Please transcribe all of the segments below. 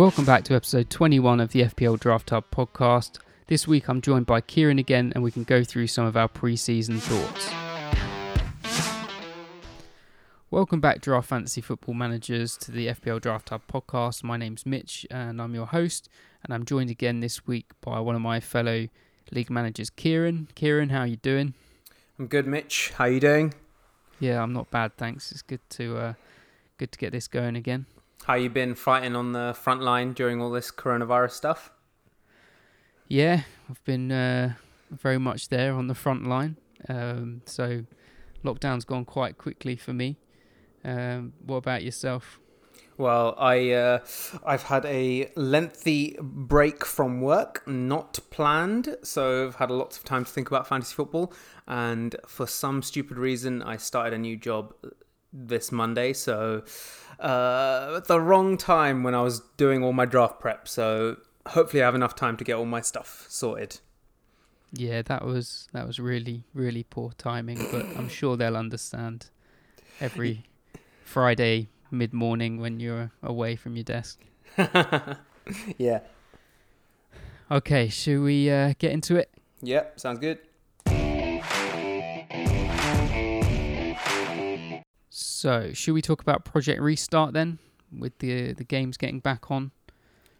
Welcome back to episode 21 of the FPL Draft Hub podcast. This week I'm joined by Kieran again and we can go through some of our pre season thoughts. Welcome back, Draft Fantasy Football Managers, to the FPL Draft Hub podcast. My name's Mitch and I'm your host, and I'm joined again this week by one of my fellow league managers, Kieran. Kieran, how are you doing? I'm good, Mitch. How are you doing? Yeah, I'm not bad, thanks. It's good to uh, good to get this going again. How you been fighting on the front line during all this coronavirus stuff? Yeah, I've been uh, very much there on the front line. Um, so lockdown's gone quite quickly for me. Um, what about yourself? Well, I uh, I've had a lengthy break from work, not planned, so I've had lots of time to think about fantasy football. And for some stupid reason, I started a new job this Monday, so uh, at the wrong time when I was doing all my draft prep. So hopefully, I have enough time to get all my stuff sorted. Yeah, that was that was really really poor timing, but I'm sure they'll understand. Every Friday mid morning when you're away from your desk. yeah. Okay, should we uh, get into it? Yep, sounds good. So, should we talk about Project Restart then, with the the games getting back on?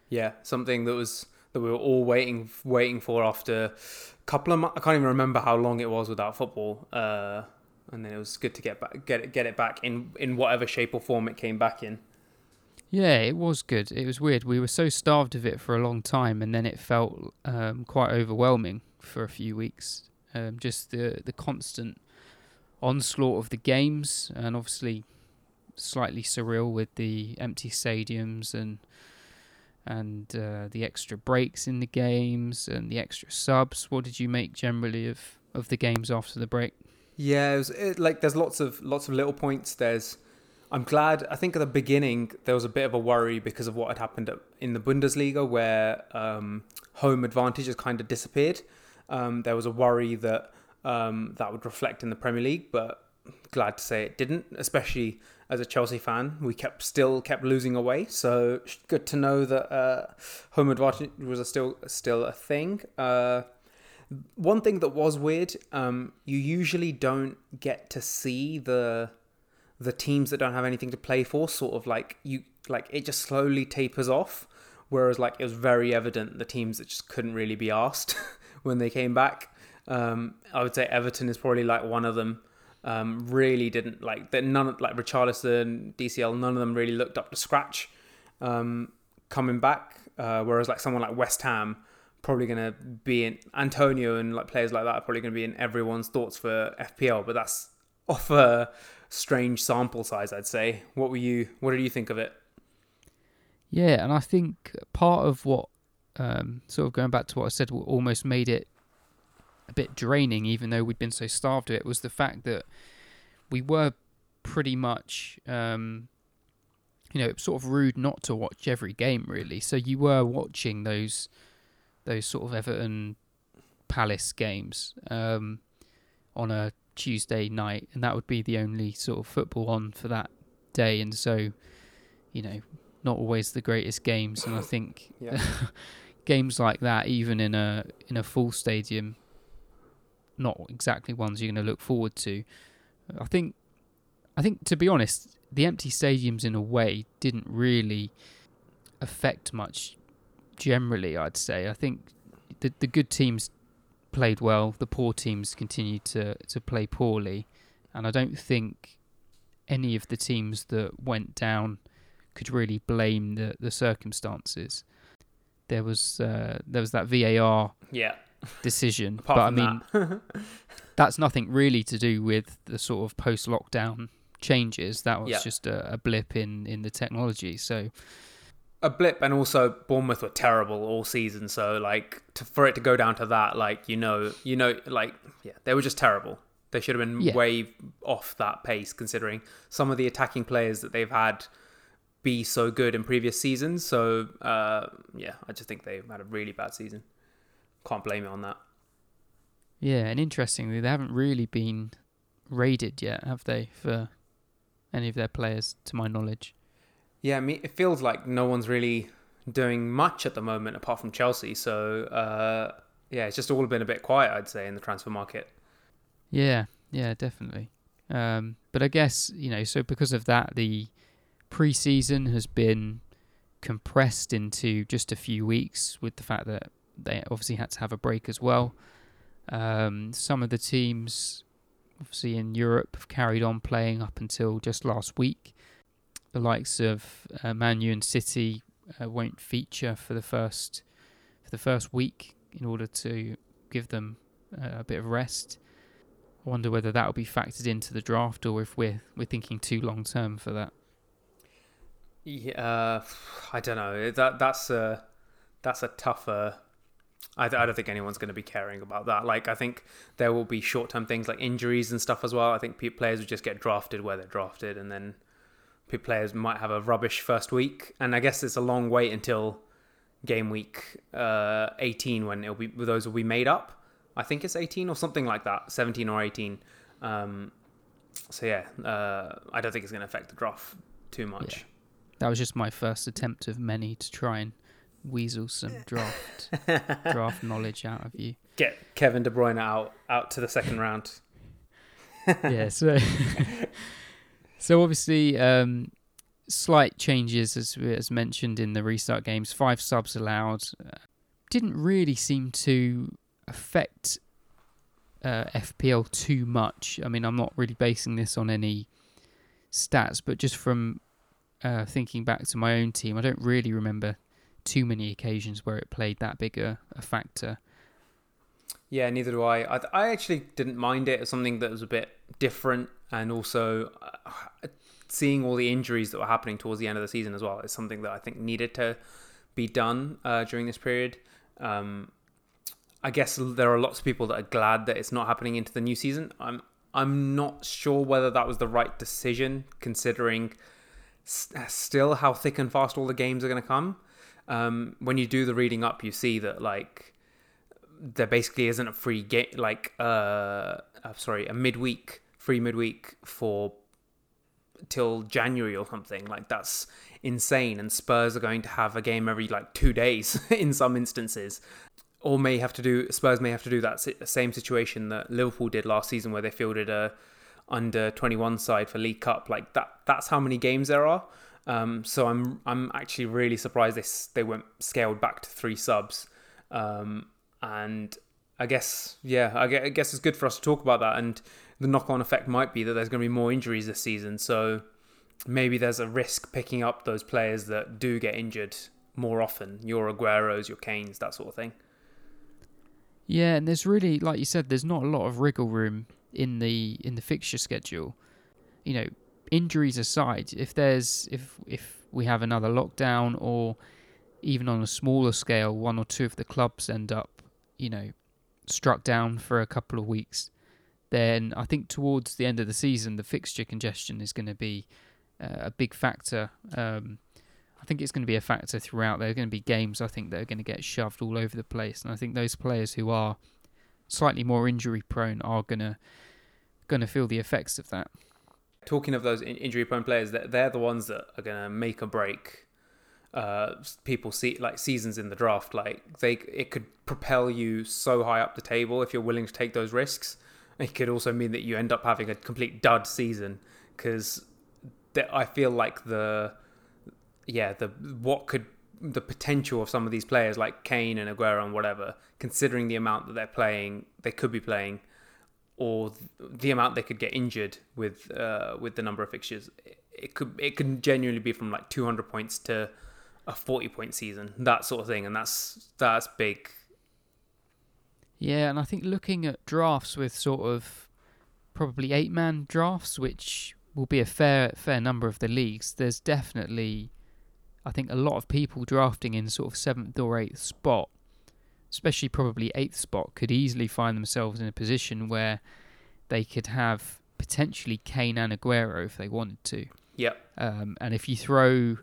Yeah, something that was that we were all waiting waiting for after a couple of months. I can't even remember how long it was without football. Uh, and then it was good to get back get it get it back in in whatever shape or form it came back in. Yeah, it was good. It was weird. We were so starved of it for a long time, and then it felt um, quite overwhelming for a few weeks. Um, just the the constant onslaught of the games, and obviously slightly surreal with the empty stadiums and and uh, the extra breaks in the games and the extra subs. What did you make generally of of the games after the break? Yeah, it was, it, like there's lots of lots of little points. There's I'm glad. I think at the beginning there was a bit of a worry because of what had happened in the Bundesliga, where um, home advantage has kind of disappeared. Um, there was a worry that um, that would reflect in the Premier League, but glad to say it didn't. Especially as a Chelsea fan, we kept still kept losing away. So good to know that uh, home advantage was still still a thing. Uh, one thing that was weird, um, you usually don't get to see the the teams that don't have anything to play for. Sort of like you like it just slowly tapers off. Whereas like it was very evident the teams that just couldn't really be asked when they came back. Um, I would say Everton is probably like one of them. Um, really didn't like that. None like Richarlison, DCL, none of them really looked up to scratch um, coming back. Uh, whereas like someone like West Ham probably going to be in Antonio and like players like that are probably going to be in everyone's thoughts for FPL, but that's off a strange sample size, I'd say. What were you? What did you think of it? Yeah, and I think part of what, um, sort of going back to what I said, almost made it a bit draining, even though we'd been so starved of it, was the fact that we were pretty much, um, you know, sort of rude not to watch every game, really. So you were watching those those sort of Everton Palace games um, on a Tuesday night, and that would be the only sort of football on for that day. And so, you know, not always the greatest games. And I think games like that, even in a in a full stadium, not exactly ones you're going to look forward to. I think, I think to be honest, the empty stadiums in a way didn't really affect much generally, I'd say. I think the the good teams played well. The poor teams continued to to play poorly, and I don't think any of the teams that went down could really blame the the circumstances. There was uh, there was that VAR yeah decision, but I mean that. that's nothing really to do with the sort of post lockdown changes. That was yeah. just a, a blip in in the technology. So a blip, and also Bournemouth were terrible all season. So like to, for it to go down to that, like you know, you know, like yeah, they were just terrible. They should have been yeah. way off that pace, considering some of the attacking players that they've had be so good in previous seasons. So uh, yeah, I just think they had a really bad season. Can't blame it on that. Yeah, and interestingly, they haven't really been raided yet, have they, for any of their players, to my knowledge? Yeah, I mean, it feels like no one's really doing much at the moment apart from Chelsea. So uh, yeah, it's just all been a bit quiet, I'd say, in the transfer market. Yeah, yeah, definitely. Um, but I guess you know, so because of that, the pre-season has been compressed into just a few weeks, with the fact that they obviously had to have a break as well. Um, some of the teams, obviously in Europe, have carried on playing up until just last week. The likes of uh, Man U and City uh, won't feature for the first for the first week in order to give them uh, a bit of rest. I wonder whether that will be factored into the draft or if we're we're thinking too long term for that. Yeah, I don't know. That that's a that's a tougher. I, I don't think anyone's going to be caring about that. Like, I think there will be short term things like injuries and stuff as well. I think players will just get drafted where they're drafted, and then players might have a rubbish first week. And I guess it's a long wait until game week uh, 18 when it'll be those will be made up. I think it's 18 or something like that, 17 or 18. Um, so yeah, uh, I don't think it's going to affect the draft too much. Yeah. That was just my first attempt of many to try and weasel some draft draft knowledge out of you. Get Kevin De Bruyne out out to the second round. yeah, so so obviously um, slight changes as as mentioned in the restart games. Five subs allowed. Uh, didn't really seem to affect uh, FPL too much. I mean, I'm not really basing this on any stats, but just from uh, thinking back to my own team, I don't really remember too many occasions where it played that big a, factor. Yeah, neither do I. I. I actually didn't mind it as something that was a bit different, and also uh, seeing all the injuries that were happening towards the end of the season as well is something that I think needed to be done uh, during this period. Um, I guess there are lots of people that are glad that it's not happening into the new season. I'm I'm not sure whether that was the right decision, considering still how thick and fast all the games are going to come. Um, when you do the reading up, you see that like there basically isn't a free game, like uh, uh, sorry, a midweek free midweek for till January or something. Like that's insane. And Spurs are going to have a game every like two days in some instances. Or may have to do Spurs may have to do that same situation that Liverpool did last season, where they fielded a under 21 side for League Cup. Like that. That's how many games there are. Um, so I'm I'm actually really surprised they they went scaled back to three subs. Um, and I guess yeah, I guess it's good for us to talk about that. And the knock-on effect might be that there's going to be more injuries this season. So maybe there's a risk picking up those players that do get injured more often. Your Agueros, your Kanes that sort of thing. Yeah, and there's really, like you said, there's not a lot of wriggle room in the in the fixture schedule. You know, injuries aside, if there's if if we have another lockdown or even on a smaller scale, one or two of the clubs end up, you know, struck down for a couple of weeks, then I think towards the end of the season, the fixture congestion is going to be uh, a big factor. Um, I think it's going to be a factor throughout. There are going to be games I think that are going to get shoved all over the place, and I think those players who are slightly more injury prone are going to going to feel the effects of that. Talking of those injury prone players, that they're the ones that are going to make or break uh, people see like seasons in the draft. Like they, it could propel you so high up the table if you're willing to take those risks it could also mean that you end up having a complete dud season because I feel like the yeah the what could the potential of some of these players like Kane and Aguero and whatever, considering the amount that they're playing, they could be playing, or the amount they could get injured with uh, with the number of fixtures, it could it can genuinely be from like 200 points to a 40 point season, that sort of thing, and that's that's big. Yeah, and I think looking at drafts with sort of probably eight man drafts, which will be a fair fair number of the leagues, there's definitely I think a lot of people drafting in sort of seventh or eighth spot, especially probably eighth spot, could easily find themselves in a position where they could have potentially Kane and Aguero if they wanted to. Yep. Um, and if you throw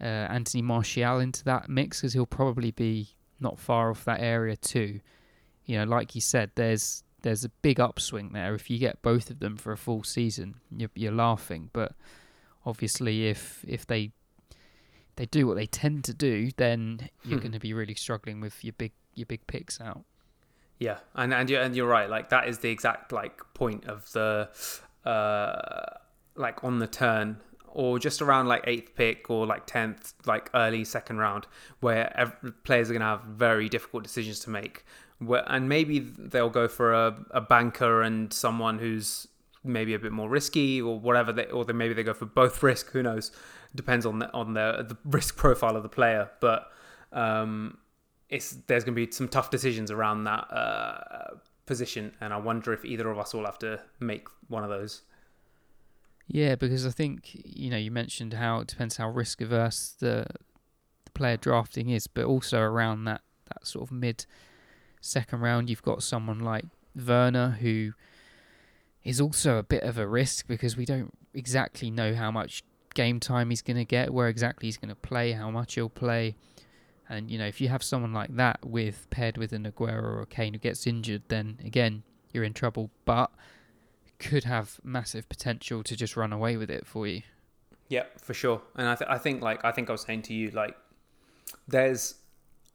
uh, Anthony Martial into that mix, because he'll probably be not far off that area too, you know, like you said, there's there's a big upswing there. If you get both of them for a full season, you're, you're laughing. But obviously, if if they they do what they tend to do, then you're Hmm. going to be really struggling with your big your big picks out. Yeah, and and you're and you're right. Like that is the exact like point of the uh like on the turn or just around like eighth pick or like tenth, like early second round, where ev- players are gonna have very difficult decisions to make. Where and maybe they'll go for a, a banker and someone who's maybe a bit more risky or whatever. They, or then maybe they go for both risk. Who knows? Depends on the on the the risk profile of the player, but. um it's there's going to be some tough decisions around that uh, position, and I wonder if either of us will have to make one of those. Yeah, because I think you know you mentioned how it depends how risk averse the, the player drafting is, but also around that that sort of mid second round, you've got someone like Werner who is also a bit of a risk because we don't exactly know how much game time he's going to get, where exactly he's going to play, how much he'll play. And you know, if you have someone like that with paired with an Aguero or a Kane who gets injured, then again you're in trouble. But could have massive potential to just run away with it for you. Yeah, for sure. And I, th- I think like I think I was saying to you like there's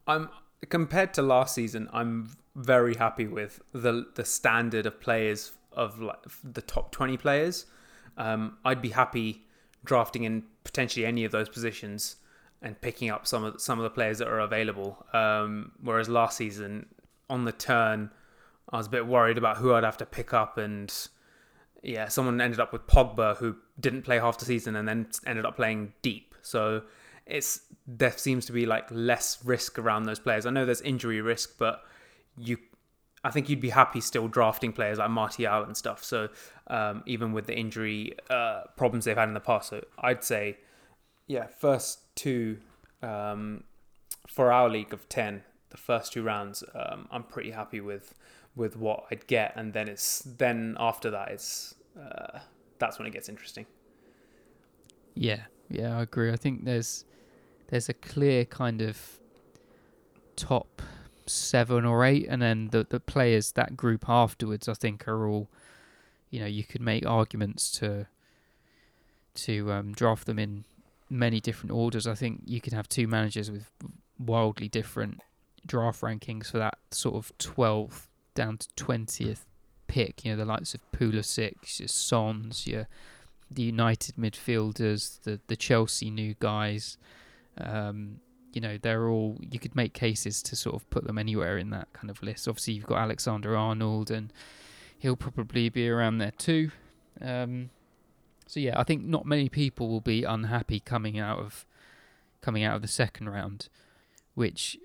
I'm compared to last season I'm very happy with the the standard of players of like the top 20 players. Um, I'd be happy drafting in potentially any of those positions and picking up some of some of the players that are available. Um, whereas last season on the turn I was a bit worried about who I'd have to pick up and yeah, someone ended up with Pogba who didn't play half the season and then ended up playing deep. So it's there seems to be like less risk around those players. I know there's injury risk, but you, I think you'd be happy still drafting players like Martial and stuff. So um, even with the injury uh, problems they've had in the past, so I'd say, yeah, first two um, for our league of ten, the first two rounds, um, I'm pretty happy with with what I'd get, and then it's then after that it's uh, that's when it gets interesting. Yeah, yeah, I agree. I think there's there's a clear kind of top seven or eight, and then the the players that group afterwards, I think, are all you know you could make arguments to to um, draft them in many different orders. I think you could have two managers with wildly different draft rankings for that sort of 12th down to 20th pick. You know, the likes of Pulisic, your Sons, your the United midfielders, the the Chelsea new guys. Um, you know, they're all. You could make cases to sort of put them anywhere in that kind of list. Obviously, you've got Alexander Arnold, and he'll probably be around there too. Um, so yeah, I think not many people will be unhappy coming out of coming out of the second round, which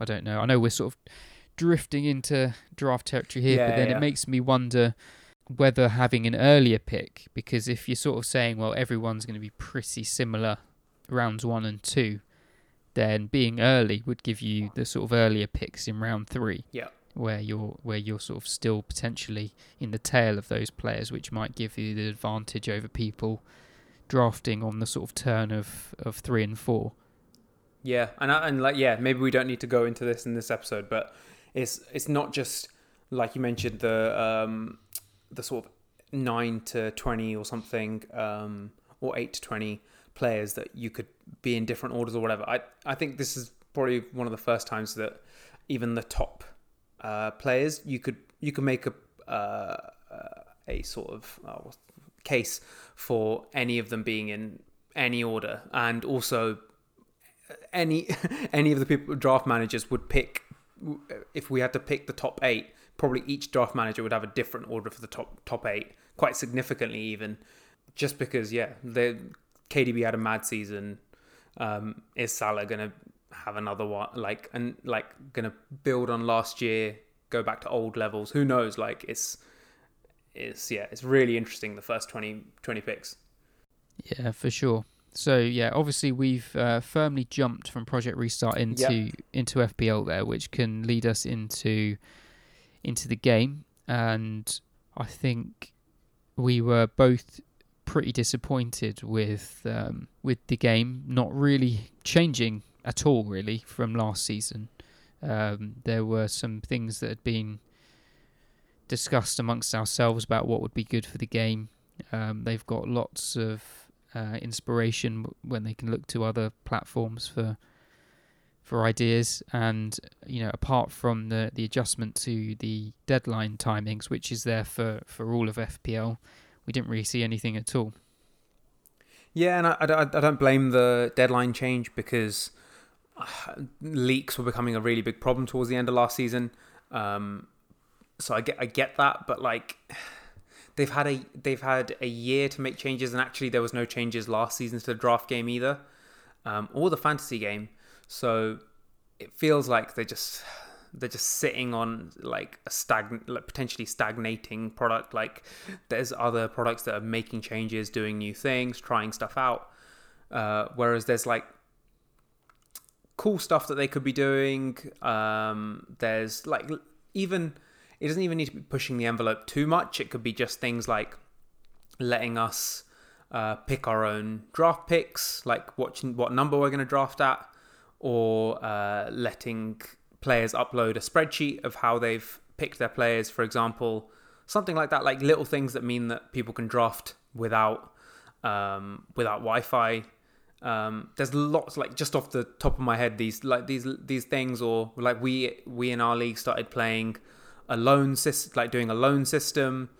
I don't know. I know we're sort of drifting into draft territory here, Yeah, but then yeah. it makes me wonder whether having an earlier pick, because if you're sort of saying, well, everyone's going to be pretty similar rounds one and two, then being early would give you the sort of earlier picks in round three. Yeah. Where you're where you're sort of still potentially in the tail of those players, which might give you the advantage over people drafting on the sort of turn of, of three and four. Yeah, and I, and like yeah, maybe we don't need to go into this in this episode, but it's it's not just like you mentioned the um the sort of nine to twenty or something, um or eight to twenty players that you could be in different orders or whatever. I I think this is probably one of the first times that even the top uh, players you could you could make a uh, a sort of uh, case for any of them being in any order, and also any any of the people draft managers would pick if we had to pick the top eight probably each draft manager would have a different order for the top top eight quite significantly even just because yeah the KDB had a mad season. Um is Salah gonna have another one like and like gonna build on last year go back to old levels? Who knows? Like it's it's yeah it's really interesting the first 20 20 picks. Yeah, for sure. So yeah, obviously we've uh, firmly jumped from Project Restart into into FPL there, which can lead us into into the game, and I think we were both pretty disappointed with um, with the game not really changing at all, really, from last season. Um, there were some things that had been discussed amongst ourselves about what would be good for the game. Um, they've got lots of uh, inspiration when they can look to other platforms for for ideas. And you know, apart from the the adjustment to the deadline timings, which is there for for all of FPL, we didn't really see anything at all. Yeah, and I, I, I don't blame the deadline change because uh, leaks were becoming a really big problem towards the end of last season. Um, so I get I get that, but like they've had a they've had a year to make changes, and actually there was no changes last season to the draft game either, um, or the fantasy game. So it feels like they're just they're just sitting on like a stagnant, like potentially stagnating product. Like there's other products that are making changes, doing new things, trying stuff out. Uh, whereas there's like cool stuff that they could be doing. Um, there's like even it doesn't even need to be pushing the envelope too much. It could be just things like letting us uh, pick our own draft picks, like watching what number we're going to draft at, or uh, letting players upload a spreadsheet of how they've picked their players, for example, something like that. Like little things that mean that people can draft without um, without Wi-Fi. Um, there's lots like just off the top of my head these like these these things or like we we in our league started playing a loan system, like doing a loan system,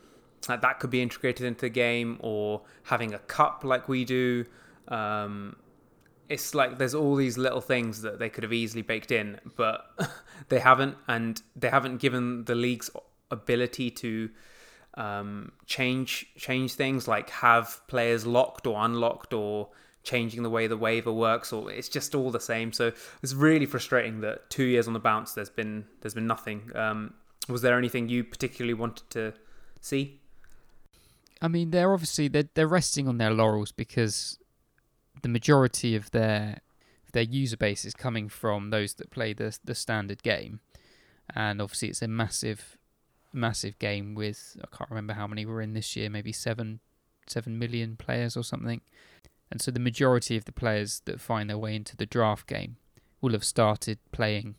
like that could be integrated into the game, or having a cup like we do. Um, it's like there's all these little things that they could have easily baked in, but they haven't, and they haven't given the league's ability to um, change change things like have players locked or unlocked or changing the way the waiver works or it's just all the same so it's really frustrating that two years on the bounce there's been there's been nothing um, was there anything you particularly wanted to see? I mean, they're obviously they're they're resting on their laurels because the majority of their their user base is coming from those that play the the standard game, and obviously it's a massive massive game with I can't remember how many were in this year, maybe seven seven million players or something. And so the majority of the players that find their way into the draft game will have started playing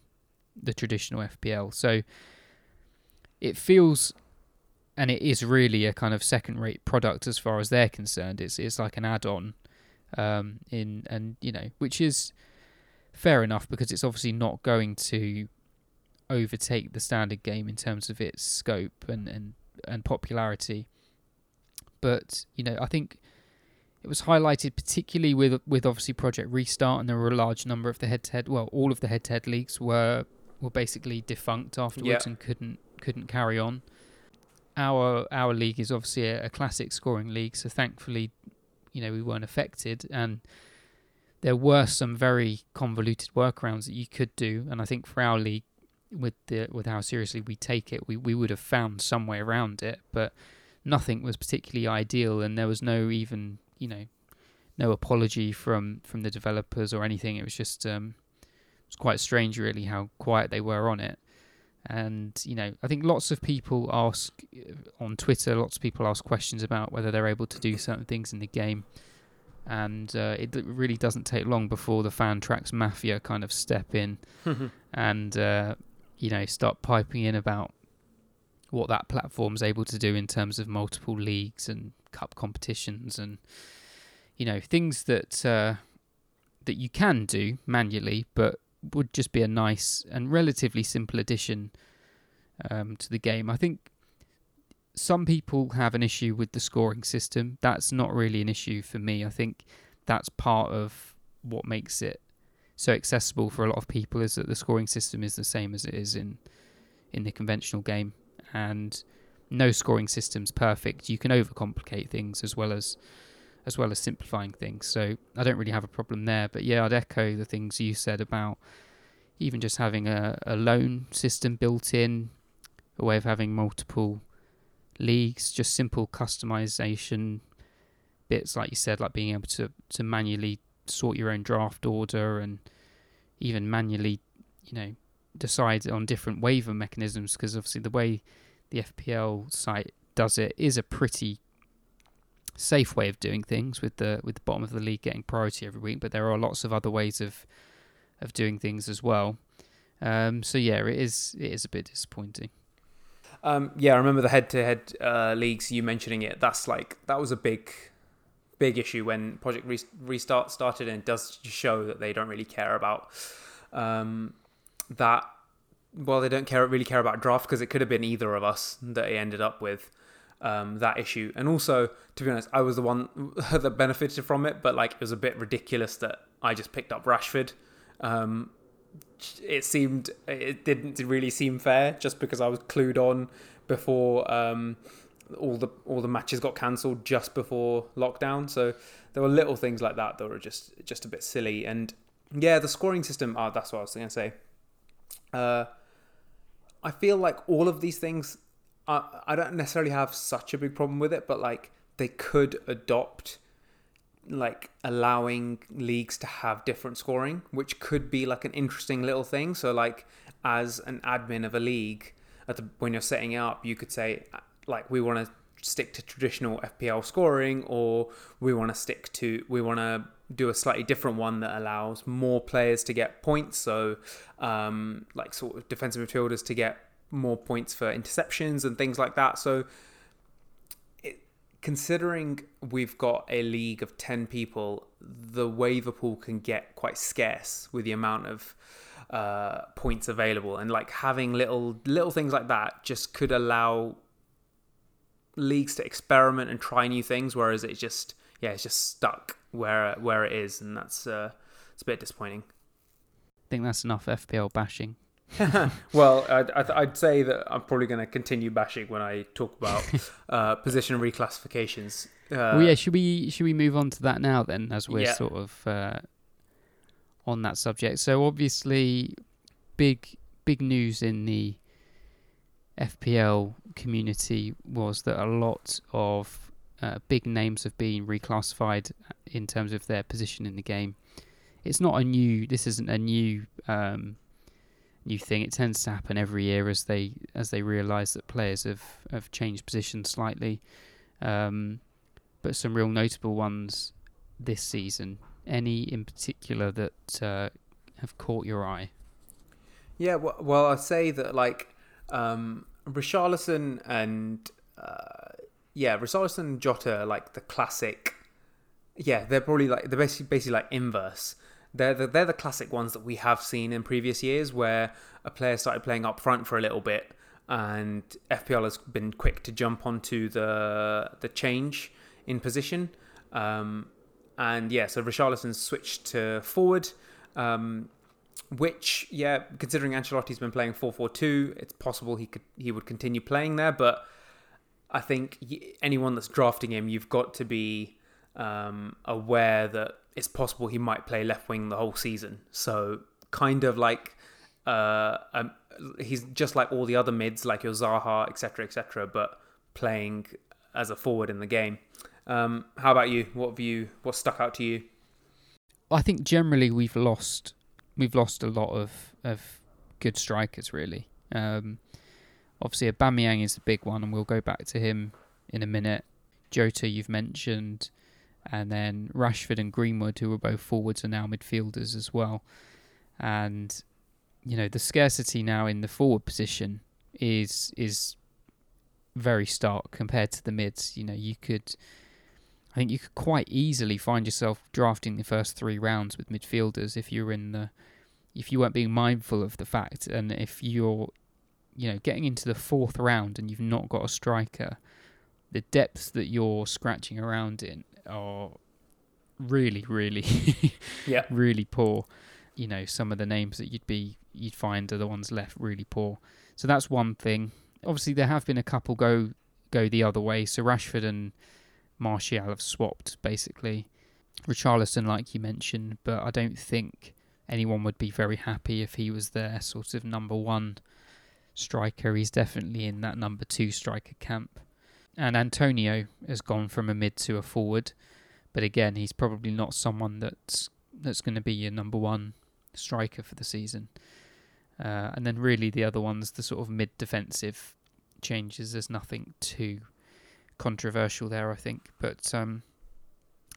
the traditional FPL. So it feels and it is really a kind of second rate product as far as they're concerned. It's it's like an add on um, in and you know, which is fair enough because it's obviously not going to overtake the standard game in terms of its scope and, and, and popularity. But, you know, I think it was highlighted particularly with with obviously Project Restart and there were a large number of the head to head well, all of the head to head leagues were were basically defunct afterwards and couldn't couldn't carry on. Our our league is obviously a, a classic scoring league, so thankfully, you know, we weren't affected and there were some very convoluted workarounds that you could do, and I think for our league, with the with how seriously we take it, we, we would have found some way around it. But nothing was particularly ideal, and there was no even you know no apology from from the developers or anything. It was just um, it was quite strange, really, how quiet they were on it. And you know, I think lots of people ask uh, on Twitter, lots of people ask questions about whether they're able to do certain things in the game, and uh, it really doesn't take long before the Fantrax mafia kind of step in and uh, you know start piping in about what that platform's able to do in terms of multiple leagues and cup competitions and you know things that uh, that you can do manually, but would just be a nice and relatively simple addition um, to the game. I think some people have an issue with the scoring system. That's not really an issue for me. I think that's part of what makes it so accessible for a lot of people is that the scoring system is the same as it is in in the conventional game and no scoring system's perfect. You can overcomplicate things as well as as well as simplifying things. So I don't really have a problem there. But yeah, I'd echo the things you said about even just having a, a loan system built in, a way of having multiple leagues, just simple customization bits, like you said, like being able to, to manually sort your own draft order and even manually, you know, decide on different waiver mechanisms because obviously the way the FPL site does it is a pretty safe way of doing things with the with the bottom of the league getting priority every week, but there are lots of other ways of of doing things as well. Um, so yeah, it is it is a bit disappointing. Um, yeah, I remember the head-to-head uh, leagues. You mentioning it. That's like that was a big big issue when Project Restart started, and it does show that they don't really care about um, that. Well, they don't care really care about draft because it could have been either of us that it ended up with um, that issue. And also, to be honest, I was the one that benefited from it, but like it was a bit ridiculous that I just picked up Rashford. Um, it seemed it didn't really seem fair just because I was clued on before um, all the all the matches got cancelled just before lockdown. So there were little things like that that were just just a bit silly. And yeah, the scoring system. Oh, that's what I was going to say. Uh, I feel like all of these things. I I don't necessarily have such a big problem with it, but like they could adopt like allowing leagues to have different scoring, which could be like an interesting little thing. So like as an admin of a league, at the, when you're setting it up, you could say like we want to stick to traditional FPL scoring, or we want to stick to we want to do a slightly different one that allows more players to get points. So um, like sort of defensive midfielders to get more points for interceptions and things like that. So considering we've got a league of 10 people, the waiver pool can get quite scarce with the amount of uh, points available. And like having little little things like that just could allow leagues to experiment and try new things, whereas it's just yeah, it's just stuck where where it is, and that's uh, it's a bit disappointing. I think that's enough FPL bashing. well, I'd, I'd, say that I'm probably going to continue bashing when I talk about uh, position reclassifications. Uh, well, yeah, should we should we move on to that now then, as we're yeah. sort of uh, on that subject? So obviously, big big news in the FPL community was that a lot of uh, big names have been reclassified in terms of their position in the game. It's not a new. This isn't a new. Um, new thing. It tends to happen every year as they as they realise that players have, have changed positions slightly. Um, but some real notable ones this season. Any in particular that uh, have caught your eye? Yeah, well, well I'd say that like um, Richarlison and uh, yeah, Richarlison and Jota like the classic. Yeah, they're probably like they're basically basically like inverse they're the, they're the classic ones that we have seen in previous years where a player started playing up front for a little bit and FPL has been quick to jump onto the the change in position. Um, and yeah, so Richarlison switched to forward, um, which yeah, considering Ancelotti's been playing 4-4-2, it's possible he could he would continue playing there. But I think anyone that's drafting him, you've got to be um, aware that it's possible he might play left wing the whole season. So kind of like uh, um, he's just like all the other mids, like your Zaha, etc., etc., but playing as a forward in the game. Um, how about you? What have you? What stuck out to you? I think generally we've lost we've lost a lot of of good strikers. Really, um, obviously Aubameyang is the big one, and we'll go back to him in a minute. Jota, you've mentioned and then Rashford and Greenwood, who were both forwards, are now midfielders as well. And you know the scarcity now in the forward position is is very stark compared to the mids. You know you could, I think you could quite easily find yourself drafting the first three rounds with midfielders if you're in the, if you weren't being mindful of the fact, and if you're, you know, getting into the fourth round and you've not got a striker, the depth that you're scratching around in are really, really, yeah, really poor. You know, some of the names that you'd be you'd find are the ones left really poor. So that's one thing. Obviously, there have been a couple go go the other way. So Rashford and Martial have swapped basically. Richarlison, like you mentioned, but I don't think anyone would be very happy if he was their sort of number one striker. He's definitely in that number two striker camp. And Antonio has gone from a mid to a forward, but again, he's probably not someone that's that's going to be your number one striker for the season. Uh, and then really the other ones, the sort of mid defensive changes. There's nothing too controversial there, I think. But um,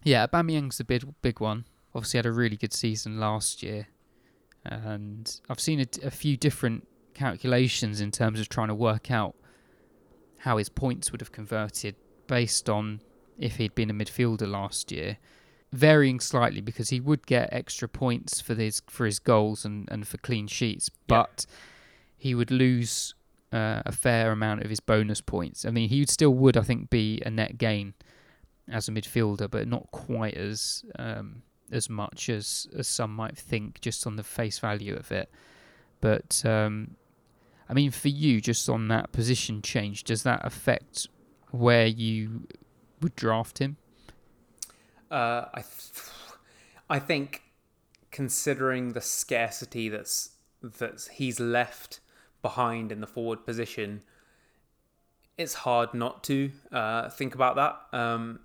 yeah, Aubameyang's the big big one. Obviously, had a really good season last year, and I've seen a, a few different calculations in terms of trying to work out how his points would have converted based on if he'd been a midfielder last year, varying slightly because he would get extra points for his for his goals and, and for clean sheets, but he would lose uh, a fair amount of his bonus points. I mean, he still would, I think, be a net gain as a midfielder, but not quite as um, as much as as some might think, just on the face value of it. But um, I mean, for you, just on that position change, does that affect where you would draft him? Uh, I, th- I think, considering the scarcity that's that he's left behind in the forward position, it's hard not to uh, think about that. Um,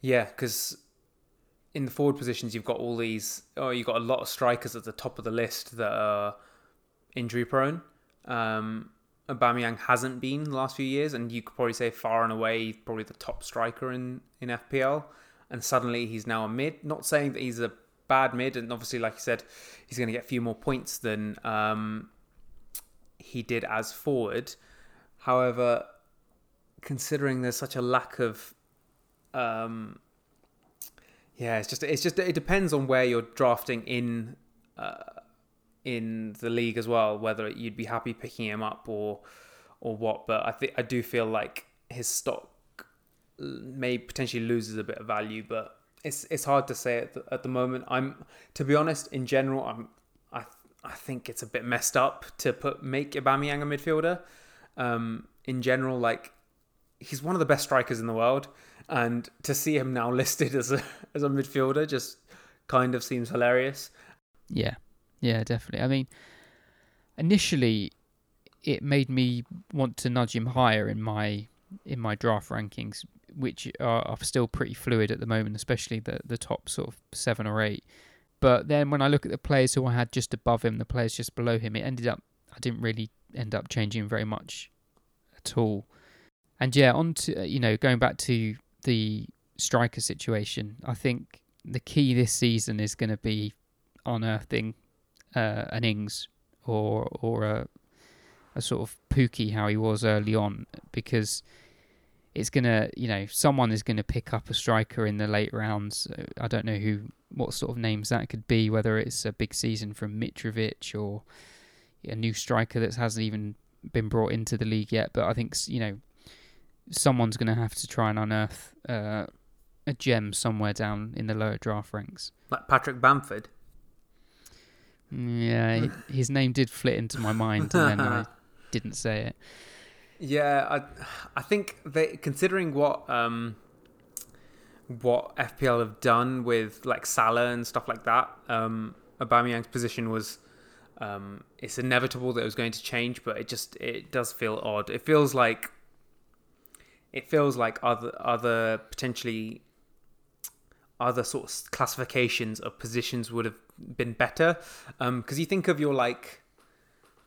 yeah, because in the forward positions, you've got all these. Oh, you've got a lot of strikers at the top of the list that are injury prone. Um, Aubameyang hasn't been the last few years, and you could probably say far and away probably the top striker in in FPL. And suddenly he's now a mid. Not saying that he's a bad mid, and obviously, like you said, he's going to get a few more points than um, he did as forward. However, considering there's such a lack of um, yeah, it's just it's just it depends on where you're drafting in uh, in the league as well, whether you'd be happy picking him up or or what. But I think I do feel like his stock may potentially loses a bit of value, but it's it's hard to say at the, at the moment. I'm to be honest, in general, I'm I I think it's a bit messed up to put make Aubameyang a midfielder. Um, in general, like he's one of the best strikers in the world, and to see him now listed as a as a midfielder just kind of seems hilarious. Yeah, yeah, definitely. I mean, initially, it made me want to nudge him higher in my in my draft rankings, which are, are still pretty fluid at the moment, especially the the top sort of seven or eight. But then when I look at the players who I had just above him, the players just below him, it ended up I didn't really end up changing very much at all. And yeah, on to uh, you know going back to the striker situation, I think the key this season is going to be unearthing uh, an Ings or or a a sort of Pukki how he was early on because it's gonna you know someone is gonna pick up a striker in the late rounds. I don't know who what sort of names that could be, whether it's a big season from Mitrovic or a new striker that hasn't even been brought into the league yet. But I think you know someone's to have to try and unearth uh, a gem somewhere down in the lower draft ranks. Like Patrick Bamford. Yeah, his name did flit into my mind, and then I didn't say it. Yeah, I, I think they considering what um, what FPL have done with like Salah and stuff like that. Um, Aubameyang's position was um, it's inevitable that it was going to change, but it just it does feel odd. It feels like it feels like other other potentially other sort of classifications of positions would have been better. Because um, you think of your like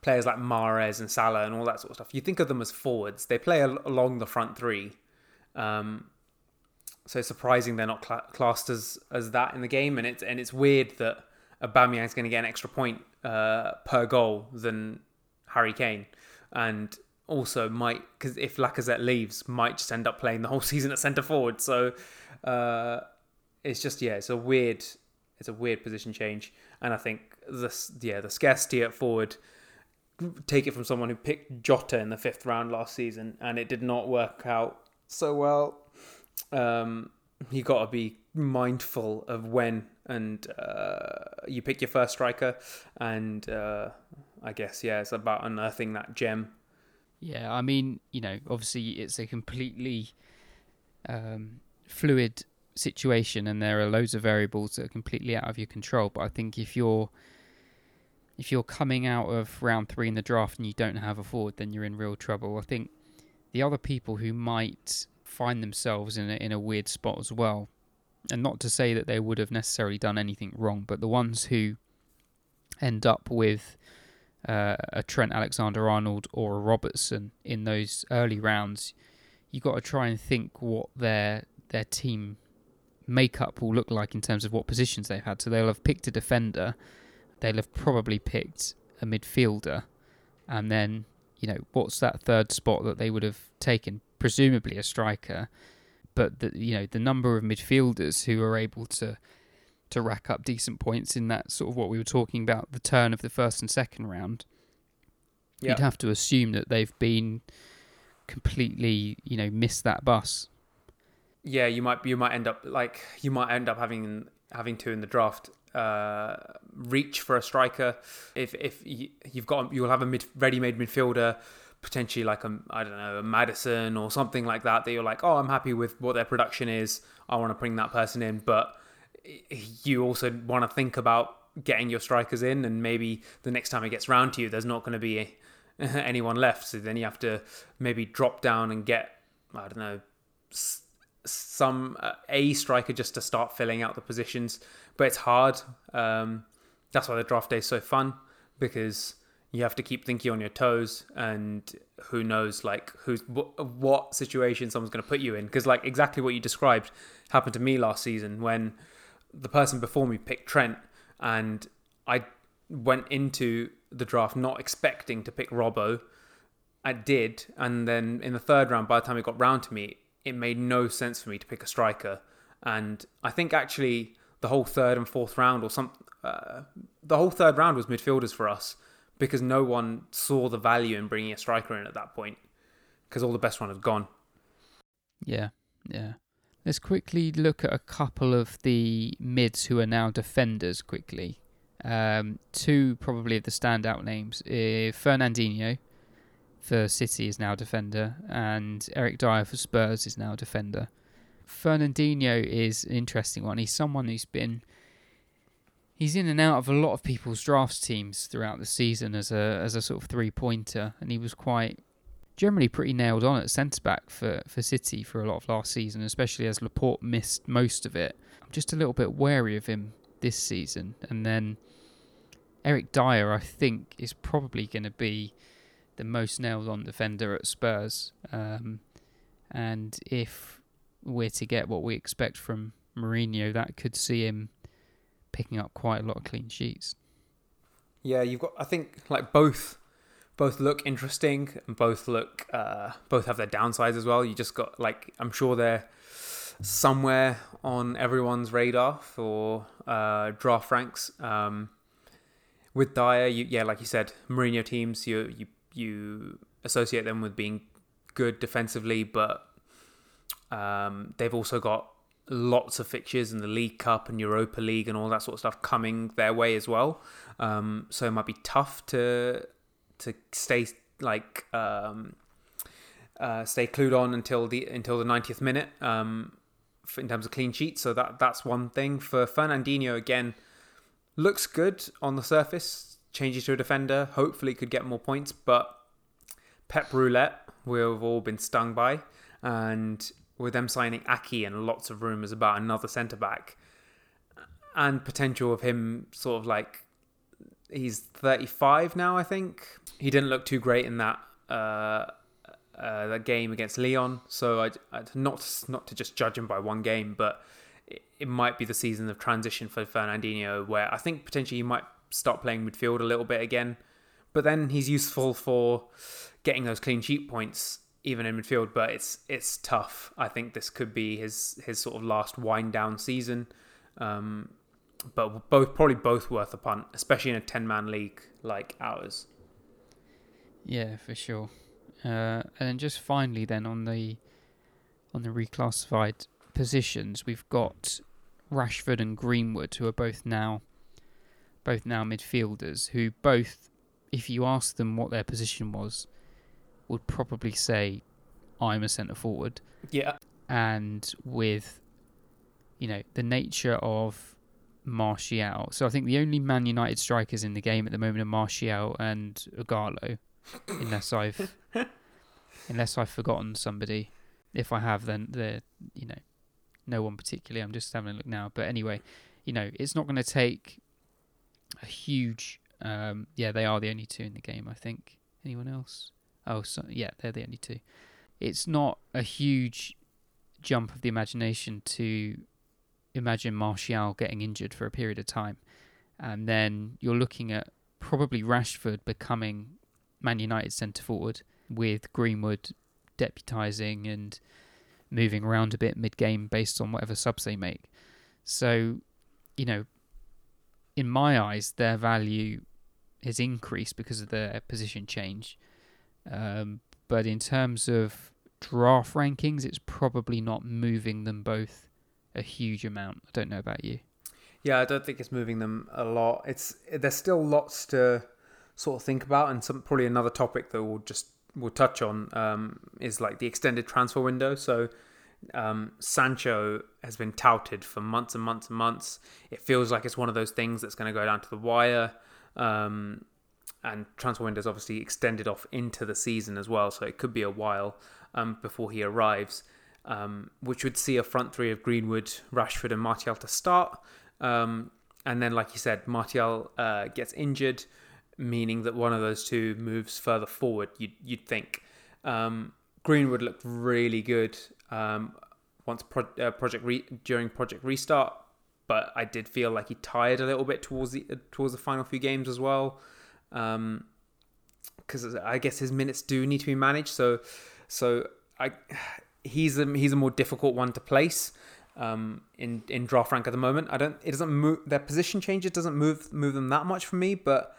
players like Mahrez and Salah and all that sort of stuff. You think of them as forwards. They play al- along the front three. Um, so it's surprising they're not cl- classed as as that in the game. And it's and it's weird that is going to get an extra point uh, per goal than Harry Kane. And also might because if Lacazette leaves, might just end up playing the whole season at centre forward. So uh, it's just yeah, it's a weird, it's a weird position change, and I think this yeah the scarcity at forward. Take it from someone who picked Jota in the fifth round last season, and it did not work out so well. Um, you got to be mindful of when and uh, you pick your first striker, and uh, I guess yeah, it's about unearthing that gem yeah, I mean, you know, obviously it's a completely um, fluid situation, and there are loads of variables that are completely out of your control. But I think if you're if you're coming out of round three in the draft and you don't have a forward, then you're in real trouble. I think the other people who might find themselves in a, in a weird spot as well, and not to say that they would have necessarily done anything wrong, but the ones who end up with uh, a Trent Alexander Arnold or a Robertson in those early rounds, you've got to try and think what their their team makeup will look like in terms of what positions they've had. So they'll have picked a defender, they'll have probably picked a midfielder, and then you know what's that third spot that they would have taken? presumably a striker, but the you know the number of midfielders who are able to to rack up decent points in that sort of what we were talking about the turn of the first and second round. Yeah. You'd have to assume that they've been completely, you know, missed that bus. Yeah, you might you might end up like you might end up having having to in the draft uh, reach for a striker. If if you, you've got you'll have a mid, ready-made midfielder potentially like a I don't know a Maddison or something like that that you're like oh I'm happy with what their production is. I want to bring that person in. But you also want to think about getting your strikers in and maybe the next time it gets round to you there's not going to be anyone left. So then you have to maybe drop down and get I don't know some uh, a striker just to start filling out the positions but it's hard. Um, that's why the draft day is so fun because you have to keep thinking on your toes and who knows like who's what, what situation someone's going to put you in. Because like exactly what you described happened to me last season when the person before me picked Trent and I went into the draft not expecting to pick Robbo. I did and then in the third round by the time it got round to me it made no sense for me to pick a striker and I think actually the whole third and fourth round or some uh, the whole third round was midfielders for us because no one saw the value in bringing a striker in at that point because all the best one had gone. Yeah, yeah. Let's quickly look at a couple of the mids who are now defenders quickly. Um, two probably of the standout names. Uh, Fernandinho for City is now defender, and Eric Dier for Spurs is now defender. Fernandinho is an interesting one. He's someone who's been he's in and out of a lot of people's drafts teams throughout the season as a as a sort of three pointer, and he was quite generally pretty nailed on at centre back for, for City for a lot of last season, especially as Laporte missed most of it. I'm just a little bit wary of him this season. And then Eric Dier, I think, is probably going to be the most nailed on defender at Spurs. Um, and if we're to get what we expect from Mourinho, that could see him picking up quite a lot of clean sheets. Yeah, you've got. I think like both, both look interesting and both look. Uh, both have their downsides as well. You just got like I'm sure they're somewhere on everyone's radar for uh, draft ranks. Um, with Dier, you, yeah, like you said, Mourinho teams, you you you associate them with being good defensively, but um, they've also got lots of fixtures in the League Cup and Europa League and all that sort of stuff coming their way as well. Um, so it might be tough to to stay like um, uh, stay clued on until the until the 90th minute um, in terms of clean sheets. So that that's one thing for Fernandinho again. Looks good on the surface. Changes to a defender. Hopefully, could get more points. But Pep Roulette, we've all been stung by, and with them signing Aké and lots of rumours about another centre back, and potential of him sort of like he's 35 now. I think he didn't look too great in that uh, uh, that game against Lyon. So I, I not not to just judge him by one game, but it, it might be the season of transition for Fernandinho, where I think potentially he might start playing midfield a little bit again. But then he's useful for getting those clean sheet points even in midfield. But it's it's tough. I think this could be his his sort of last wind down season. Um, but both probably both worth a punt, especially in a ten man league like ours. Yeah, for sure. Uh, and then just finally, then on the on the reclassified positions, we've got Rashford and Greenwood, who are both now both now midfielders, who both, if you ask them what their position was, would probably say, "I'm a centre forward." Yeah. And with, you know, the nature of Martial, so I think the only Man United strikers in the game at the moment are Martial and Ighalo, unless I've unless I've forgotten somebody. If I have, then they're you know, no one particularly. I'm just having a look now. But anyway, you know, it's not going to take a huge. Um, yeah, they are the only two in the game. I think. Anyone else? Oh, so, yeah, they're the only two. It's not a huge jump of the imagination to imagine Martial getting injured for a period of time, and then you're looking at probably Rashford becoming Man United centre forward with Greenwood deputizing and moving around a bit mid game based on whatever subs they make. So, you know, in my eyes, their value has increased because of their position change. Um, but in terms of draft rankings, it's probably not moving them both a huge amount. I don't know about you. Yeah, I don't think it's moving them a lot. It's there's still lots to sort of think about, and some probably another topic that we'll just we'll touch on um, is like the extended transfer window. So um, Sancho has been touted for months and months and months. It feels like it's one of those things that's going to go down to the wire. Um, and transfer window is obviously extended off into the season as well, so it could be a while um, before he arrives, um, which would see a front three of Greenwood, Rashford, and Martial to start. Um, and then, like you said, Martial uh, gets injured, meaning that one of those two moves further forward. You'd, you'd think. Um, Greenwood looked really good um, once pro- uh, project re- during Project Restart, but I did feel like he tired a little bit towards the uh, towards the final few games as well. Because um, I guess his minutes do need to be managed, so so I he's a he's a more difficult one to place um, in in draft rank at the moment. I don't it doesn't move their position changes doesn't move move them that much for me, but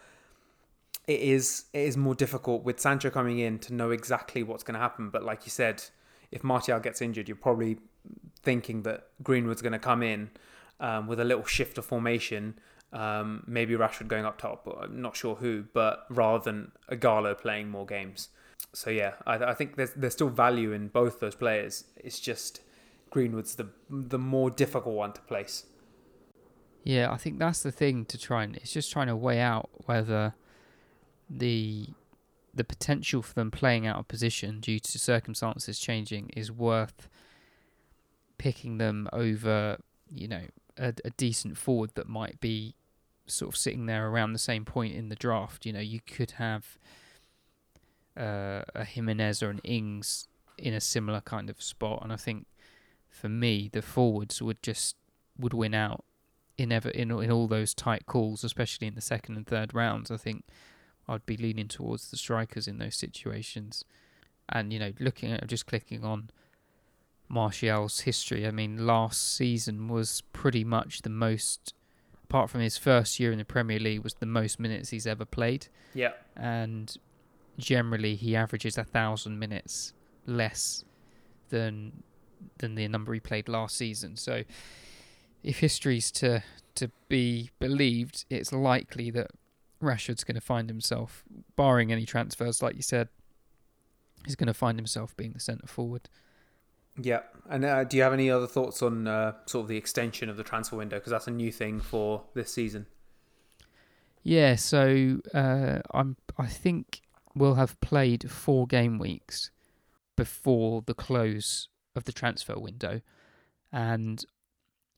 it is it is more difficult with Sancho coming in to know exactly what's going to happen. But like you said, if Martial gets injured, you're probably thinking that Greenwood's going to come in um, with a little shift of formation. Um, maybe Rashford going up top, but I'm not sure who, but rather than Ighalo playing more games. So yeah, I, I think there's there's still value in both those players. It's just Greenwood's the the more difficult one to place. Yeah, I think that's the thing to try and it's just trying to weigh out whether the the potential for them playing out of position due to circumstances changing is worth picking them over, you know, a, a, decent forward that might be sort of sitting there around the same point in the draft. You know, you could have uh, a Jimenez or an Ings in a similar kind of spot, and I think for me the forwards would just would win out in ever in in all those tight calls, especially in the second and third rounds. I think I'd be leaning towards the strikers in those situations. And you know, looking at just clicking on Martial's history, I mean, last season was pretty much the most, apart from his first year in the Premier League, was the most minutes he's ever played. Yeah. And generally, he averages a thousand minutes less than than the number he played last season. So, if history's to to be believed, it's likely that Rashford's going to find himself, barring any transfers, like you said, he's going to find himself being the centre forward. Yeah, and uh, do you have any other thoughts on uh, sort of the extension of the transfer window? Because that's a new thing for this season. Yeah, so uh, I'm. I think we'll have played four game weeks before the close of the transfer window, and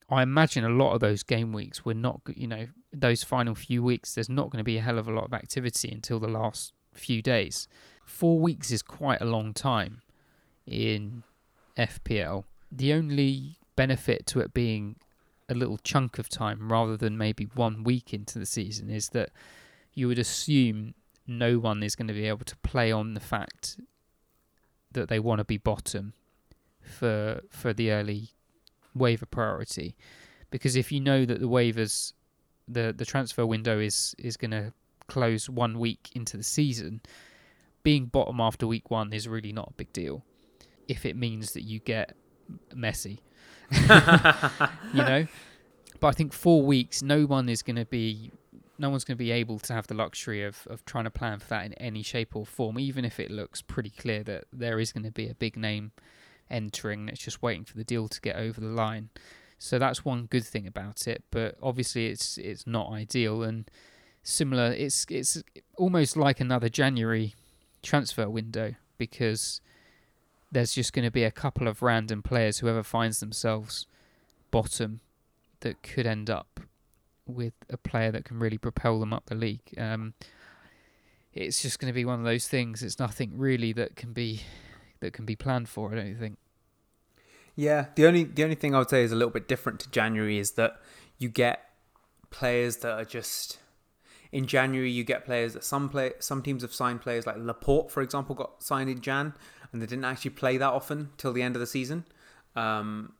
I imagine a lot of those game weeks were not, you know, those final few weeks, there's not going to be a hell of a lot of activity until the last few days. Four weeks is quite a long time in FPL. The only benefit to it being a little chunk of time rather than maybe one week into the season is that you would assume no one is going to be able to play on the fact that they want to be bottom for for the early waiver priority. Because if you know that the waivers the the transfer window is is going to close one week into the season being bottom after week 1 is really not a big deal. If it means that you get Messi. You know? But I think 4 weeks no one is going to be no one's going to be able to have the luxury of, of trying to plan for that in any shape or form, even if it looks pretty clear that there is going to be a big name entering. It's just waiting for the deal to get over the line. So that's one good thing about it. But obviously, it's it's not ideal and similar. It's it's almost like another January transfer window because there's just going to be a couple of random players whoever finds themselves bottom that could end up with a player that can really propel them up the league. Um, it's just going to be one of those things. It's nothing really that can be that can be planned for. I don't think. Yeah, the only the only thing I would say is a little bit different to January is that you get players that are just in January. You get players that some play some teams have signed players like Laporte, for example, got signed in Jan, and they didn't actually play that often till the end of the season. Um,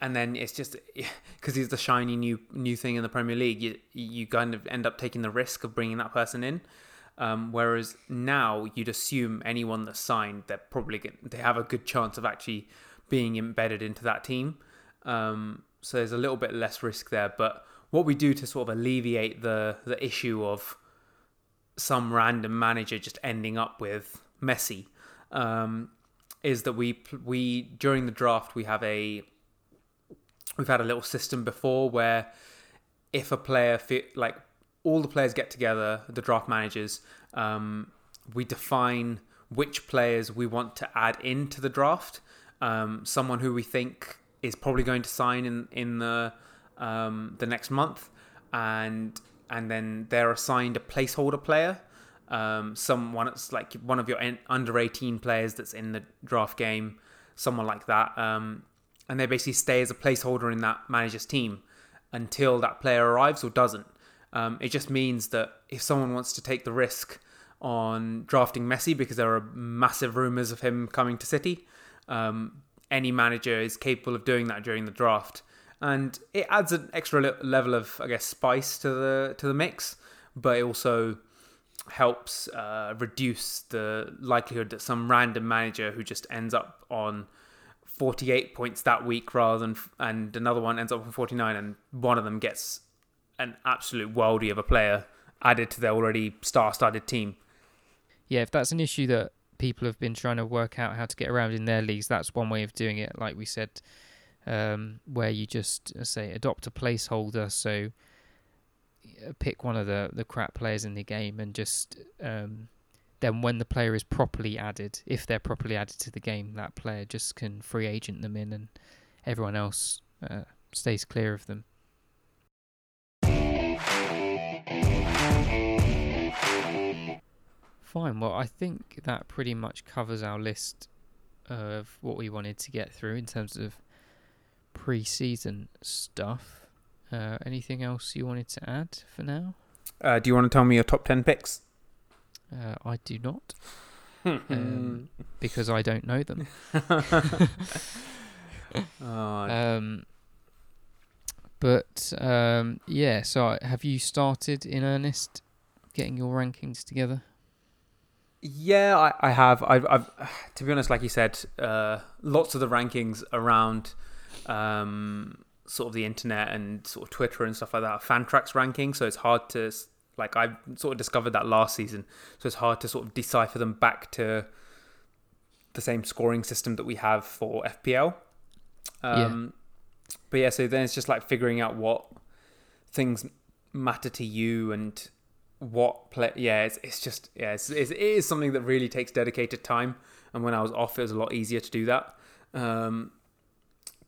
and then it's just because he's the shiny new new thing in the Premier League. You you kind of end up taking the risk of bringing that person in. Um, whereas now you'd assume anyone that's signed, they're probably get, they have a good chance of actually being embedded into that team. Um, so there's a little bit less risk there. But what we do to sort of alleviate the the issue of some random manager just ending up with Messi um, is that we we during the draft we have a we've had a little system before where if a player fit like all the players get together, the draft managers, um, we define which players we want to add into the draft. Um, someone who we think is probably going to sign in in the um, the next month, and and then they're assigned a placeholder player. Um, someone it's like one of your under 18 players that's in the draft game, someone like that. Um, and they basically stay as a placeholder in that manager's team until that player arrives or doesn't. Um, it just means that if someone wants to take the risk on drafting Messi because there are massive rumours of him coming to City, um, any manager is capable of doing that during the draft, and it adds an extra level of, I guess, spice to the to the mix, but it also helps uh, reduce the likelihood that some random manager who just ends up on 48 points that week rather than and another one ends up on 49 and one of them gets an absolute worldie of a player added to their already star-studded team. Yeah, if that's an issue that people have been trying to work out how to get around in their leagues, that's one way of doing it. Like we said, um, where you just say adopt a placeholder. So uh, pick one of the the crap players in the game and just um, then when the player is properly added, if they're properly added to the game, that player just can free agent them in, and everyone else uh, stays clear of them. Fine. Well, I think that pretty much covers our list of what we wanted to get through in terms of pre-season stuff. Uh, anything else you wanted to add for now? Uh, do you want to tell me your top ten picks? Uh, I do not, um, because I don't know them. oh. um, but um, yeah, so have you started in earnest getting your rankings together? Yeah, I, I have. I've, I've, to be honest, like you said, uh, lots of the rankings around um, sort of the internet and sort of Twitter and stuff like that are Fantrax rankings, so it's hard to like I sort of discovered that last season, so it's hard to sort of decipher them back to the same scoring system that we have for FPL. Um, yeah. But yeah, so then it's just like figuring out what things matter to you and what play. Yeah, it's, it's just yeah, it's, it's, it is something that really takes dedicated time. And when I was off, it was a lot easier to do that because um,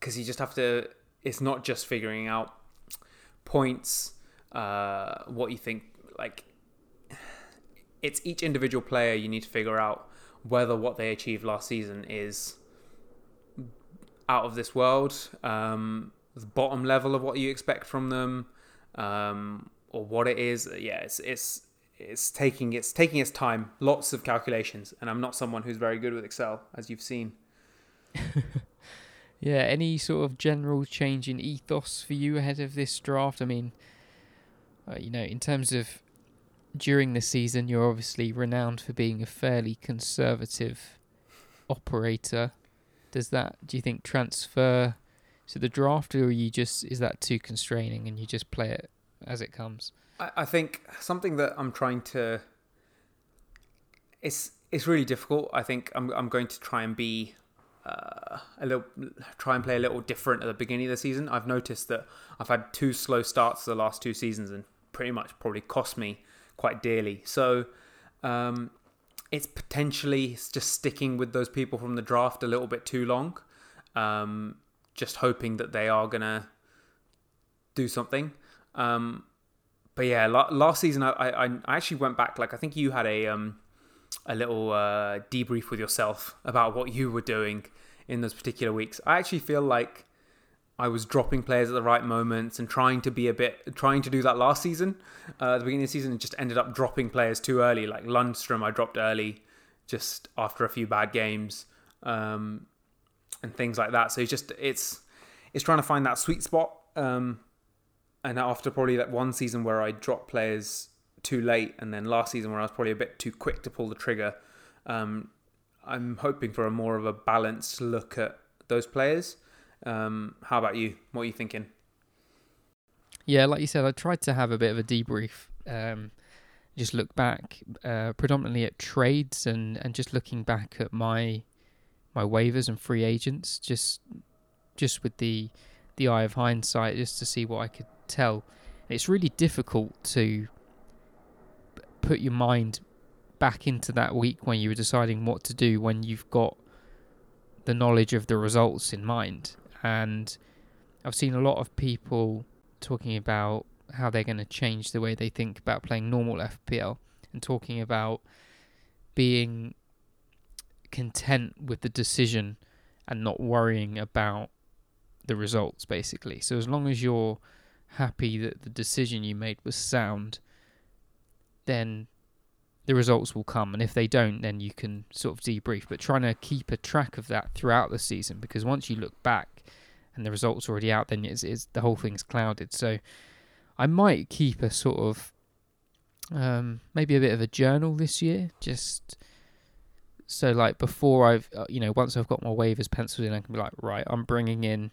you just have to. It's not just figuring out points, uh, what you think like it's each individual player you need to figure out whether what they achieved last season is out of this world, um, the bottom level of what you expect from them, um, or what it is. Yeah, it's it's it's taking it's taking its time, lots of calculations, and I'm not someone who's very good with Excel, as you've seen. yeah, any sort of general change in ethos for you ahead of this draft? I mean, uh, you know, in terms of during the season, you're obviously renowned for being a fairly conservative operator. Does that, do you think, transfer to the draft, or you just is that too constraining and you just play it as it comes? I, I think something that I'm trying to. It's it's really difficult. I think I'm I'm going to try and be uh, a little try and play a little different at the beginning of the season. I've noticed that I've had two slow starts the last two seasons and pretty much probably cost me quite dearly. So um, it's potentially just sticking with those people from the draft a little bit too long, um, just hoping that they are gonna do something. Um, but yeah, last season I, I, I actually went back. Like I think you had a um, a little uh, debrief with yourself about what you were doing in those particular weeks. I actually feel like I was dropping players at the right moments and trying to be a bit, trying to do that last season. Uh, the beginning of the season, and just ended up dropping players too early. Like Lundstram, I dropped early just after a few bad games. um, and things like that. So it's just it's it's trying to find that sweet spot. Um, and after probably that one season where I dropped players too late, and then last season where I was probably a bit too quick to pull the trigger, um, I'm hoping for a more of a balanced look at those players. Um, how about you? What are you thinking? Yeah, like you said, I tried to have a bit of a debrief. Um, just look back, uh, predominantly at trades and, and just looking back at my my waivers and free agents, just just with the the eye of hindsight, just to see what I could tell. It's really difficult to put your mind back into that week when you were deciding what to do when you've got the knowledge of the results in mind. And I've seen a lot of people talking about how they're going to change the way they think about playing normal FPL and talking about being content with the decision and not worrying about the results basically. So as long as you're happy that the decision you made was sound, then the results will come. And if they don't then you can sort of debrief. But trying to keep a track of that throughout the season because once you look back and the results already out then it's, it's the whole thing's clouded. So I might keep a sort of um, maybe a bit of a journal this year, just so like before I've uh, you know once I've got my waivers penciled in, I can be like, right, I'm bringing in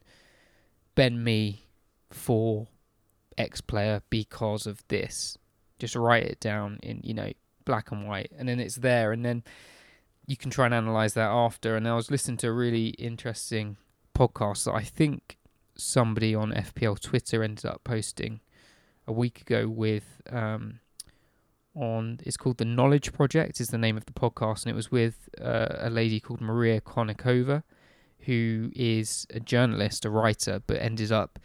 Ben me for X player because of this. Just write it down in you know black and white, and then it's there, and then you can try and analyze that after. And I was listening to a really interesting podcast that I think somebody on FPL Twitter ended up posting a week ago with um, on it's called the Knowledge Project is the name of the podcast, and it was with uh, a lady called Maria Konnikova, who is a journalist, a writer, but ended up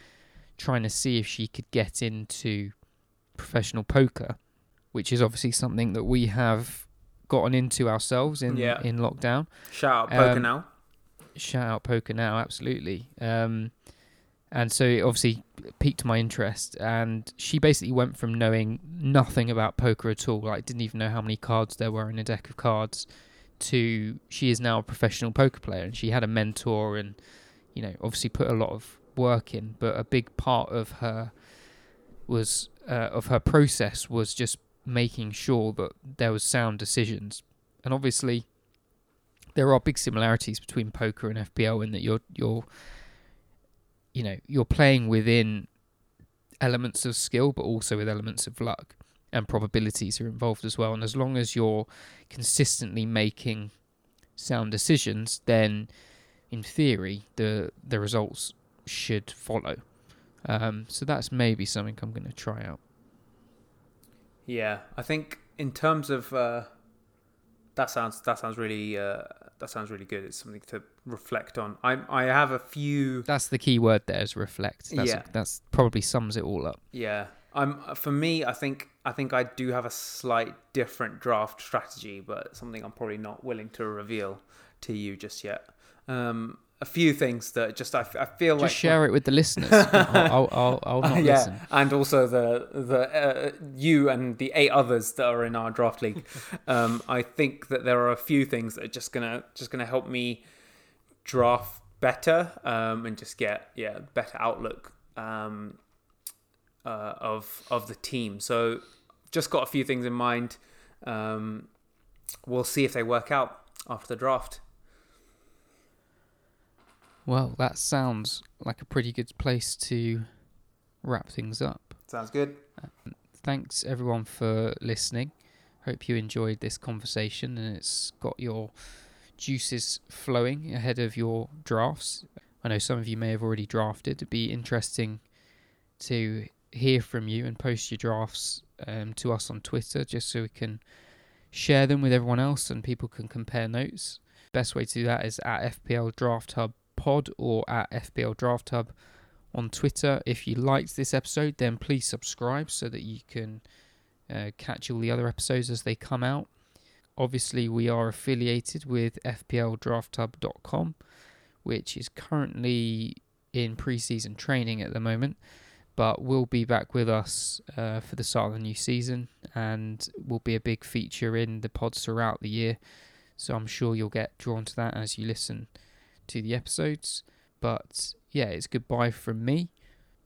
trying to see if she could get into professional poker, which is obviously something that we have gotten into ourselves in Yeah. in lockdown. Shout out Poker Um, now. Shout out poker now, absolutely. Um, and so it obviously piqued my interest. And she basically went from knowing nothing about poker at all, like didn't even know how many cards there were in a deck of cards, to she is now a professional poker player. And she had a mentor, and you know, obviously put a lot of work in. But a big part of her was uh, of her process was just making sure that there was sound decisions. And obviously, there are big similarities between poker and FPL in that you're you're you know you're playing within elements of skill, but also with elements of luck and probabilities are involved as well. And as long as you're consistently making sound decisions, then in theory the the results should follow. Um, so that's maybe something I'm going to try out. Yeah, I think in terms of uh, that sounds that sounds really uh, that sounds really good. It's something to reflect on. I I have a few. That's the key word there is reflect. That's Yeah. that's probably sums it all up. Yeah, I'm for me. I think I think I do have a slight different draft strategy, but something I'm probably not willing to reveal to you just yet. Um, a few things that just I feel like Just like share it with the listeners. I'll, I'll, I'll, not yeah, listen. and also the the uh, you and the eight others that are in our draft league. um, I think that there are a few things that are just gonna just gonna help me draft better um, and just get yeah better outlook um, uh, of of the team. So just got a few things in mind. Um, we'll see if they work out after the draft. Well, that sounds like a pretty good place to wrap things up. Sounds good. Thanks everyone for listening. Hope you enjoyed this conversation and it's got your juices flowing ahead of your drafts. I know some of you may have already drafted. It'd be interesting to hear from you and post your drafts um, to us on Twitter just so we can share them with everyone else and people can compare notes. Best way to do that is at FPL Draft Hub Pod or at FPL Draft Hub on Twitter. If you liked this episode, then please subscribe so that you can uh, catch all the other episodes as they come out. Obviously, we are affiliated with FPLDraftHub.com, which is currently in preseason training at the moment, but will be back with us uh, for the start of the new season and will be a big feature in the pods throughout the year. So I'm sure you'll get drawn to that as you listen to the episodes. But yeah, it's goodbye from me.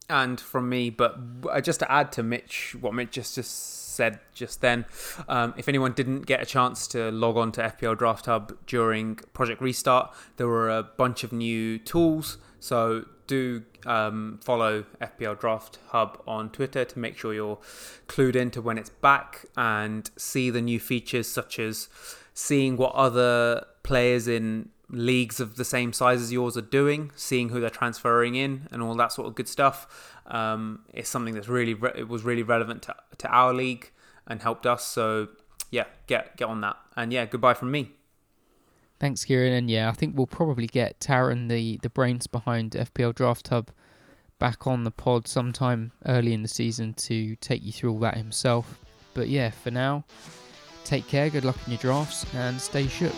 And from me, but uh, just to add to Mitch, what Mitch just, just said just then, um, if anyone didn't get a chance to log on to FPL Draft Hub during Project Restart, there were a bunch of new tools. So do um, follow FPL Draft Hub on Twitter to make sure you're clued into when it's back and see the new features such as seeing what other players in leagues of the same size as yours are doing, seeing who they're transferring in, and all that sort of good stuff. Um, it's something that's really re- it was really relevant to, to our league and helped us. So yeah, get get on that. And yeah, goodbye from me. Thanks, Kieran. And yeah, I think we'll probably get Taran, the the brains behind FPL Draft Hub, back on the pod sometime early in the season to take you through all that himself. But yeah, for now, take care, good luck in your drafts, and stay shook.